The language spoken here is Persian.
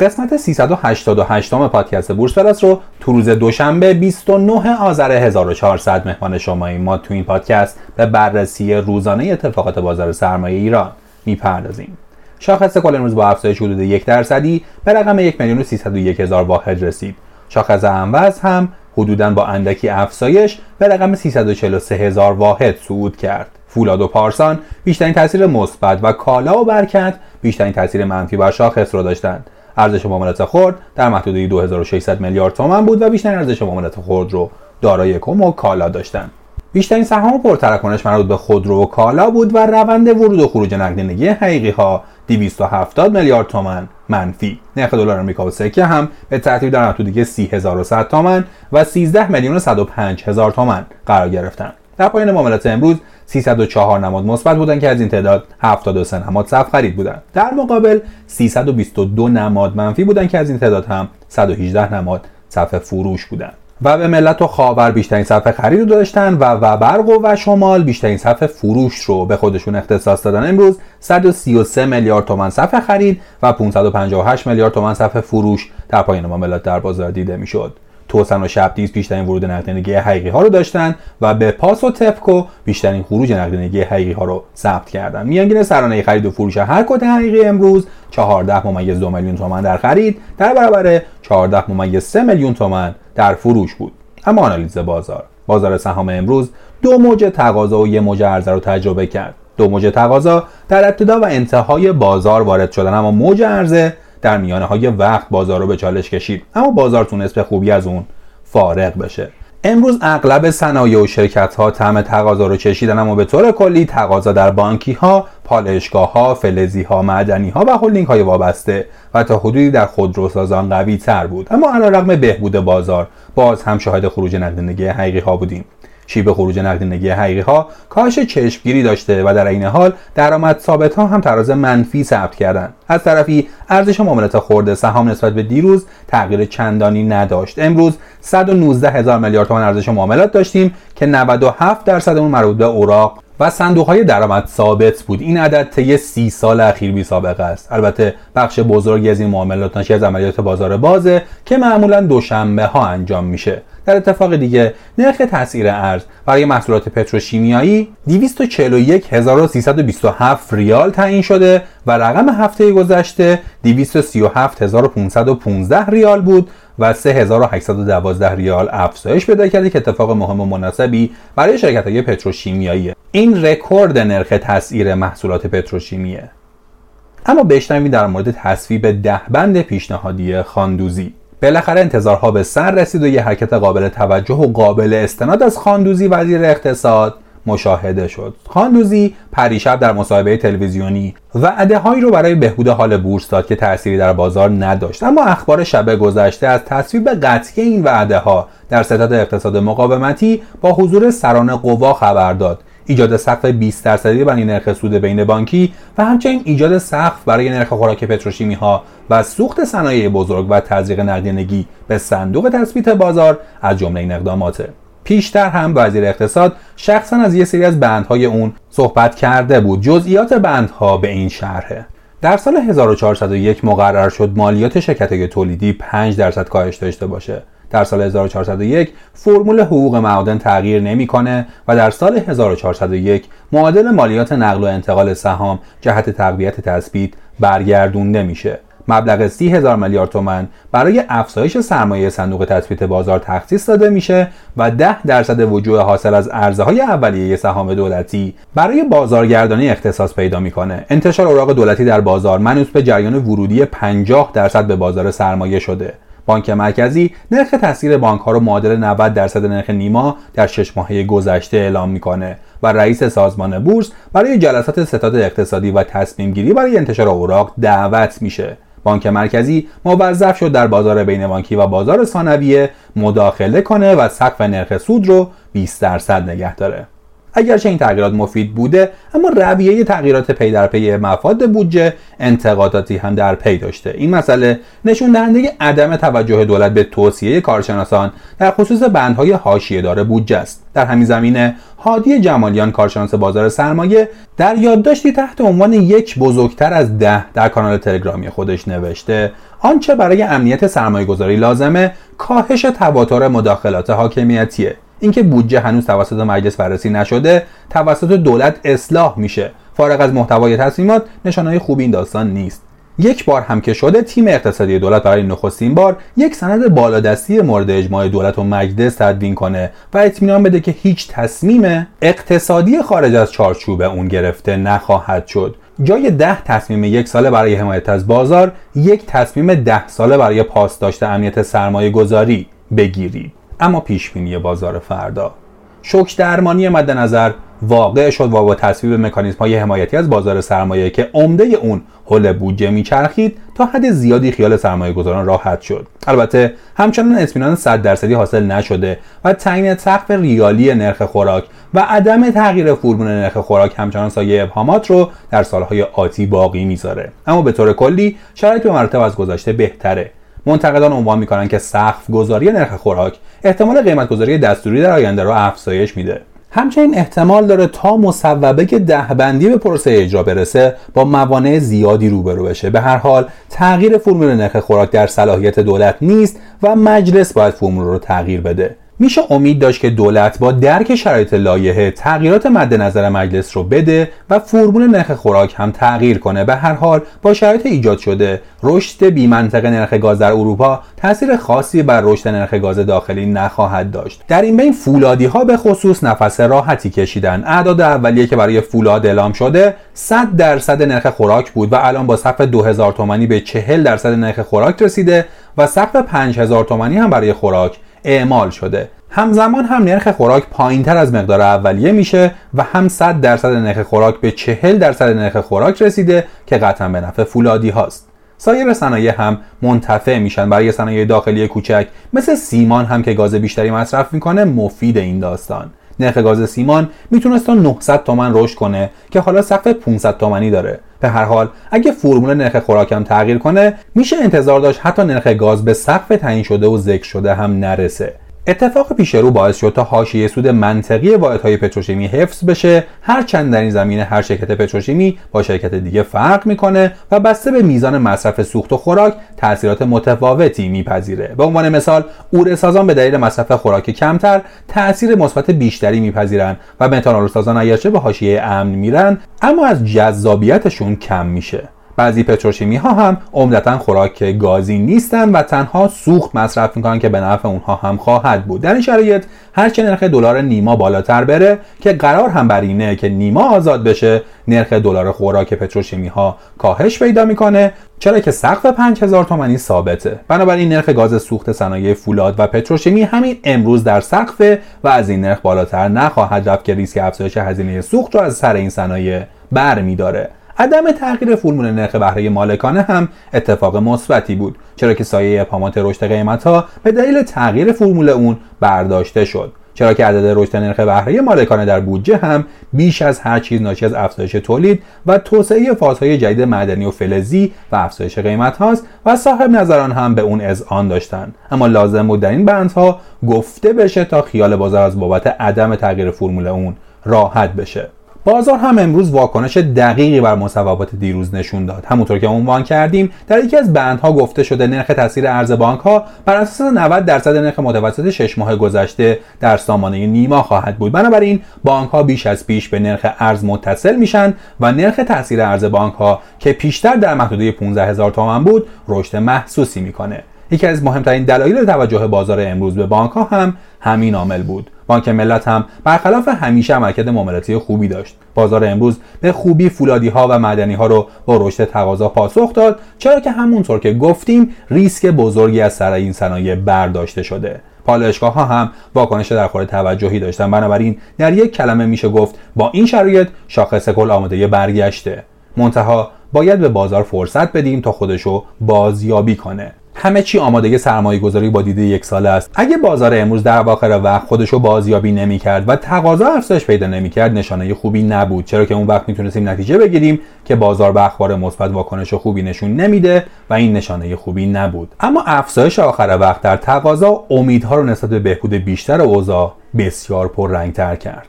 قسمت 388 پادکست بورس پلاس رو تو روز دوشنبه 29 آذر 1400 مهمان شما این ما تو این پادکست به بررسی روزانه اتفاقات بازار سرمایه ایران می‌پردازیم. شاخص کل امروز با افزایش حدود یک درصدی به رقم 1 میلیون هزار واحد رسید. شاخص اموز هم حدودا با اندکی افزایش به رقم 343 هزار واحد صعود کرد. فولاد و پارسان بیشترین تاثیر مثبت و کالا و برکت بیشترین تاثیر منفی بر شاخص را داشتند. ارزش معاملات خرد در محدوده 2600 میلیارد تومان بود و بیشترین ارزش معاملات خرد رو دارای کم و کالا داشتند. بیشترین سهام پرتراکنش مربوط به خودرو و کالا بود و روند ورود و خروج نقدینگی حقیقی ها 270 میلیارد تومان منفی نرخ دلار آمریکا و سکه هم به ترتیب در محدوده 30100 تومان و 13 میلیون و 105 هزار تومان قرار گرفتند در پایان معاملات امروز 304 نماد مثبت بودند که از این تعداد 73 نماد صف خرید بودند. در مقابل 322 نماد منفی بودند که از این تعداد هم 118 نماد صف فروش بودند. و به ملت و خاور بیشترین صفحه خرید رو داشتن و و برق و, شمال بیشترین صفحه فروش رو به خودشون اختصاص دادن. امروز 133 میلیارد تومان صفحه خرید و 558 میلیارد تومان صفحه فروش در پایان معاملات در بازار دیده می‌شد. توسن و شبدیز بیشترین ورود نقدینگی حقیقی ها رو داشتن و به پاس و تپکو بیشترین خروج نقدینگی حقیقی ها رو ثبت کردن. میانگین سرانه خرید و فروش هر کد حقیقی امروز 14 ممیز 2 میلیون تومان در خرید. در برابر 14 ممیز 3 میلیون تومان در فروش بود. اما آنالیز بازار. بازار سهام امروز دو موج تقاضا و یک موج عرضه رو تجربه کرد. دو موج تقاضا در ابتدا و انتهای بازار وارد شدن اما موج عرضه در میانه های وقت بازار رو به چالش کشید. اما بازار تونست به خوبی از اون فارغ بشه. امروز اغلب صنایع و شرکت ها طعم تقاضا رو چشیدن اما به طور کلی تقاضا در بانکی ها، پالشگاه ها، فلزی ها، معدنی ها و هلدینگ های وابسته و تا حدودی در خودروسازان قوی تر بود. اما علیرغم بهبود بازار باز هم شاهد خروج نقدینگی حقیقی ها بودیم. شیب خروج نقدینگی حقیقی ها کاهش چشمگیری داشته و در این حال درآمد ثابت ها هم تراز منفی ثبت کردند. از طرفی ارزش معاملات خورده سهام نسبت به دیروز تغییر چندانی نداشت. امروز 119 هزار میلیارد تومان ارزش معاملات داشتیم که 97 درصد اون مربوط به اوراق و صندوق های درآمد ثابت بود. این عدد طی سی سال اخیر بی سابقه است. البته بخش بزرگی از این معاملات ناشی از عملیات بازار بازه که معمولا دوشنبه ها انجام میشه. در اتفاق دیگه نرخ تسعیر ارز برای محصولات پتروشیمیایی 241327 ریال تعیین شده و رقم هفته گذشته 237515 ریال بود و 3812 ریال افزایش پیدا کرده که اتفاق مهم و مناسبی برای شرکت های پتروشیمیایی. این رکورد نرخ تسعیر محصولات پتروشیمیه. اما بشنوید در مورد تصویب دهبند پیشنهادی خاندوزی. بالاخره انتظارها به سر رسید و یه حرکت قابل توجه و قابل استناد از خاندوزی وزیر اقتصاد مشاهده شد. خاندوزی پریشب در مصاحبه تلویزیونی وعده هایی رو برای بهبود حال بورس داد که تأثیری در بازار نداشت. اما اخبار شب گذشته از تصویب قطعی این وعده ها در ستاد اقتصاد مقاومتی با حضور سران قوا خبر داد. ایجاد سقف 20 درصدی برای نرخ سود بین بانکی و همچنین ایجاد سقف برای نرخ خوراک پتروشیمی ها و سوخت صنایع بزرگ و تزریق نقدینگی به صندوق تثبیت بازار از جمله این اقداماته پیشتر هم وزیر اقتصاد شخصا از یه سری از بندهای اون صحبت کرده بود. جزئیات بندها به این شرحه. در سال 1401 مقرر شد مالیات شرکت تولیدی 5 درصد کاهش داشته باشه. در سال 1401 فرمول حقوق معادن تغییر نمی‌کنه و در سال 1401 معادل مالیات نقل و انتقال سهام جهت تقویت تثبیت برگردونده میشه. مبلغ 30 هزار میلیارد تومن برای افزایش سرمایه صندوق تثبیت بازار تخصیص داده میشه و 10 درصد وجوه حاصل از ارزه های اولیه سهام دولتی برای بازارگردانی اختصاص پیدا می‌کنه. انتشار اوراق دولتی در بازار منوط به جریان ورودی 50 درصد به بازار سرمایه شده. بانک مرکزی نرخ تاثیر بانک ها رو معادل 90 درصد نرخ نیما در شش ماهه گذشته اعلام می‌کنه و رئیس سازمان بورس برای جلسات ستاد اقتصادی و تصمیم گیری برای انتشار اوراق دعوت میشه. بانک مرکزی موظف شد در بازار بین بانکی و بازار ثانویه مداخله کنه و سقف نرخ سود رو 20 درصد نگه داره. اگرچه این تغییرات مفید بوده اما رویه تغییرات پی در پی مفاد بودجه انتقاداتی هم در پی داشته. این مسئله نشون دهنده عدم توجه دولت به توصیه کارشناسان در خصوص بندهای حاشیه دار بودجه است. در همین زمینه هادی جمالیان کارشناس بازار سرمایه در یادداشتی تحت عنوان یک بزرگتر از ده در کانال تلگرامی خودش نوشته آنچه برای امنیت سرمایه گذاری لازمه کاهش تواتر مداخلات حاکمیتیه. اینکه بودجه هنوز توسط مجلس بررسی نشده توسط دولت اصلاح میشه. فارغ از محتوای تصمیمات نشانهای خوبی این داستان نیست. یک بار هم که شده تیم اقتصادی دولت برای نخستین بار یک سند بالادستی مورد اجماع دولت و مجلس تدوین کنه و اطمینان بده که هیچ تصمیم اقتصادی خارج از چارچوب اون گرفته نخواهد شد. جای ده تصمیم یک ساله برای حمایت از بازار یک تصمیم ده ساله برای پاسداشت امنیت سرمایه گذاری بگیرید. اما پیش بینی بازار فردا. شوک درمانی مد نظر واقع شد و با تصویب مکانیزم های حمایتی از بازار سرمایه که عمده اون حل بودجه میچرخید تا حد زیادی خیال سرمایه گذاران راحت شد. البته همچنان اطمینان 100 درصدی حاصل نشده و تعیین سقف ریالی نرخ خوراک و عدم تغییر فرمول نرخ خوراک همچنان سایه ابهامات رو در سالهای آتی باقی می‌ذاره. اما به طور کلی شرایط به مراتب از گذشته بهتره. منتقدان عنوان می‌کنن که سقف گذاری نرخ خوراک احتمال قیمت گذاری دستوری در آینده را افزایش میده. همچنین احتمال داره تا مصوبه که دهبندی به پروسه اجرا برسه با موانع زیادی روبرو بشه. به هر حال تغییر فرمول نرخ خوراک در صلاحیت دولت نیست و مجلس باید فرمول رو تغییر بده. میشه امید داشت که دولت با درک شرایط لایحه تغییرات مد نظر مجلس رو بده و فرمول نرخ خوراک هم تغییر کنه. به هر حال با شرایط ایجاد شده رشد بی منطقه نرخ گاز در اروپا تاثیر خاصی بر رشد نرخ گاز داخلی نخواهد داشت. در این بین فولادی ها به خصوص نفس راحتی کشیدن. اعداد اولیه که برای فولاد اعلام شده 100 درصد نرخ خوراک بود و الان با سقف 2000 تومانی به 40 درصد نرخ خوراک رسیده و سقف 5000 تومانی هم برای خوراک اعمال شده. همزمان هم نرخ خوراک پایین تر از مقدار اولیه میشه و هم 100 درصد نرخ خوراک به 40 درصد نرخ خوراک رسیده که قطعا به نفع فولادی هاست. سایر صنایع هم منتفع میشن. برای صنایع داخلی کوچک مثل سیمان هم که گاز بیشتری مصرف می‌کنه مفید این داستان. نرخ گاز سیمان می‌تونست تا 900 تومن رشد کنه که حالا سقف 500 تومنی داره. به هر حال اگه فرمول نرخ خوراکم تغییر کنه میشه انتظار داشت حتی نرخ گاز به سقف تعیین شده و ذکر شده هم نرسه. اتفاق پیش رو باعث شد تا حاشیه سود منطقی واحدهای پتروشیمی حفظ بشه. هرچند در این زمینه هر شرکت پتروشیمی با شرکت دیگه فرق می‌کنه و بسته به میزان مصرف سوخت و خوراک تاثیرات متفاوتی میپذیره. به عنوان مثال اورسازان به دلیل مصرف خوراک کمتر تاثیر مثبت بیشتری میپذیرن و متانول سازان اگرچه به حاشیه امن میرن اما از جذابیتشون کم میشه. بعضی پتروشیمی ها هم عمدتا خوراک گازی نیستن و تنها سوخت مصرف می‌کنن که به نفع اونها هم خواهد بود. در این شرایط هرچه نرخ دلار نیما بالاتر بره که قرار هم بر اینه که نیما آزاد بشه نرخ دلار خوراک پتروشیمی ها کاهش پیدا می‌کنه چرا که سقف 5000 تومانی ثابته. بنابراین نرخ گاز سوخت صنایع فولاد و پتروشیمی همین امروز در سقف و از این نرخ بالاتر نخواهد رفت که ریسک افزایش هزینه سوخت رو از سر این صنایع برمیداره. عدم تغییر فرمول نرخ بهره مالکانه هم اتفاق مثبتی بود چرا که سایه ابهامات رشد قیمت ها به دلیل تغییر فرمول اون برداشته شد. چرا که عدد رشد نرخ بهره مالکانه در بودجه هم بیش از هر چیز ناشی از افزایش تولید و توسعه فازهای جدید معدنی و فلزی و افزایش قیمت هاست و صاحب نظران هم به اون اذعان داشتند. اما لازم بود در این بندها گفته بشه تا خیال بازار از بابت عدم تغییر فرمول اون راحت بشه. بازار هم امروز واکنش دقیقی بر مصوبات دیروز نشون داد. همونطور که عنوان کردیم در یکی از بندها گفته شده نرخ تاثیر ارز بانک ها بر اساس 90 درصد نرخ متوسط 6 ماه گذشته در سامانه نیما خواهد بود. بنابراین بانک ها بیش از پیش به نرخ ارز متصل میشن و نرخ تاثیر ارز بانک ها که پیشتر در محدوده 15 هزار تومان بود رشد محسوسی می‌کنه. یکی از مهمترین دلایل توجه بازار امروز به بانک ها هم همین عامل بود. بانک ملت هم برخلاف همیشه عملکرد معاملاتی خوبی داشت. بازار امروز به خوبی فولادی ها و معدنی ها رو با رشد تقاضا پاسخ داد چرا که همونطور که گفتیم ریسک بزرگی از سر این صنایع برداشته شده. پالایشگاه ها هم واکنش در خور توجهی داشتن. بنابراین در یک کلمه میشه گفت با این شرایط شاخص کل آماده برگشته. منتها باید به بازار فرصت بدیم تا خودشو بازیابی کنه. همه چی آمادگی سرمایه گذاری با دیده یک ساله است. اگه بازار امروز در واقع وقت خودشو بازیابی نمی‌کرد و تقاضا افزایش پیدا نمی‌کرد نشانه خوبی نبود. چرا که اون وقت می‌تونستیم نتیجه بگیریم که بازار به اخبار مثبت واکنش خوبی نشون نمیده و این نشانه خوبی نبود. اما افزایش آخر وقت در تقاضا امیدها رو نسبت به بهبود بیشتر اوضاع بسیار پررنگتر کرد.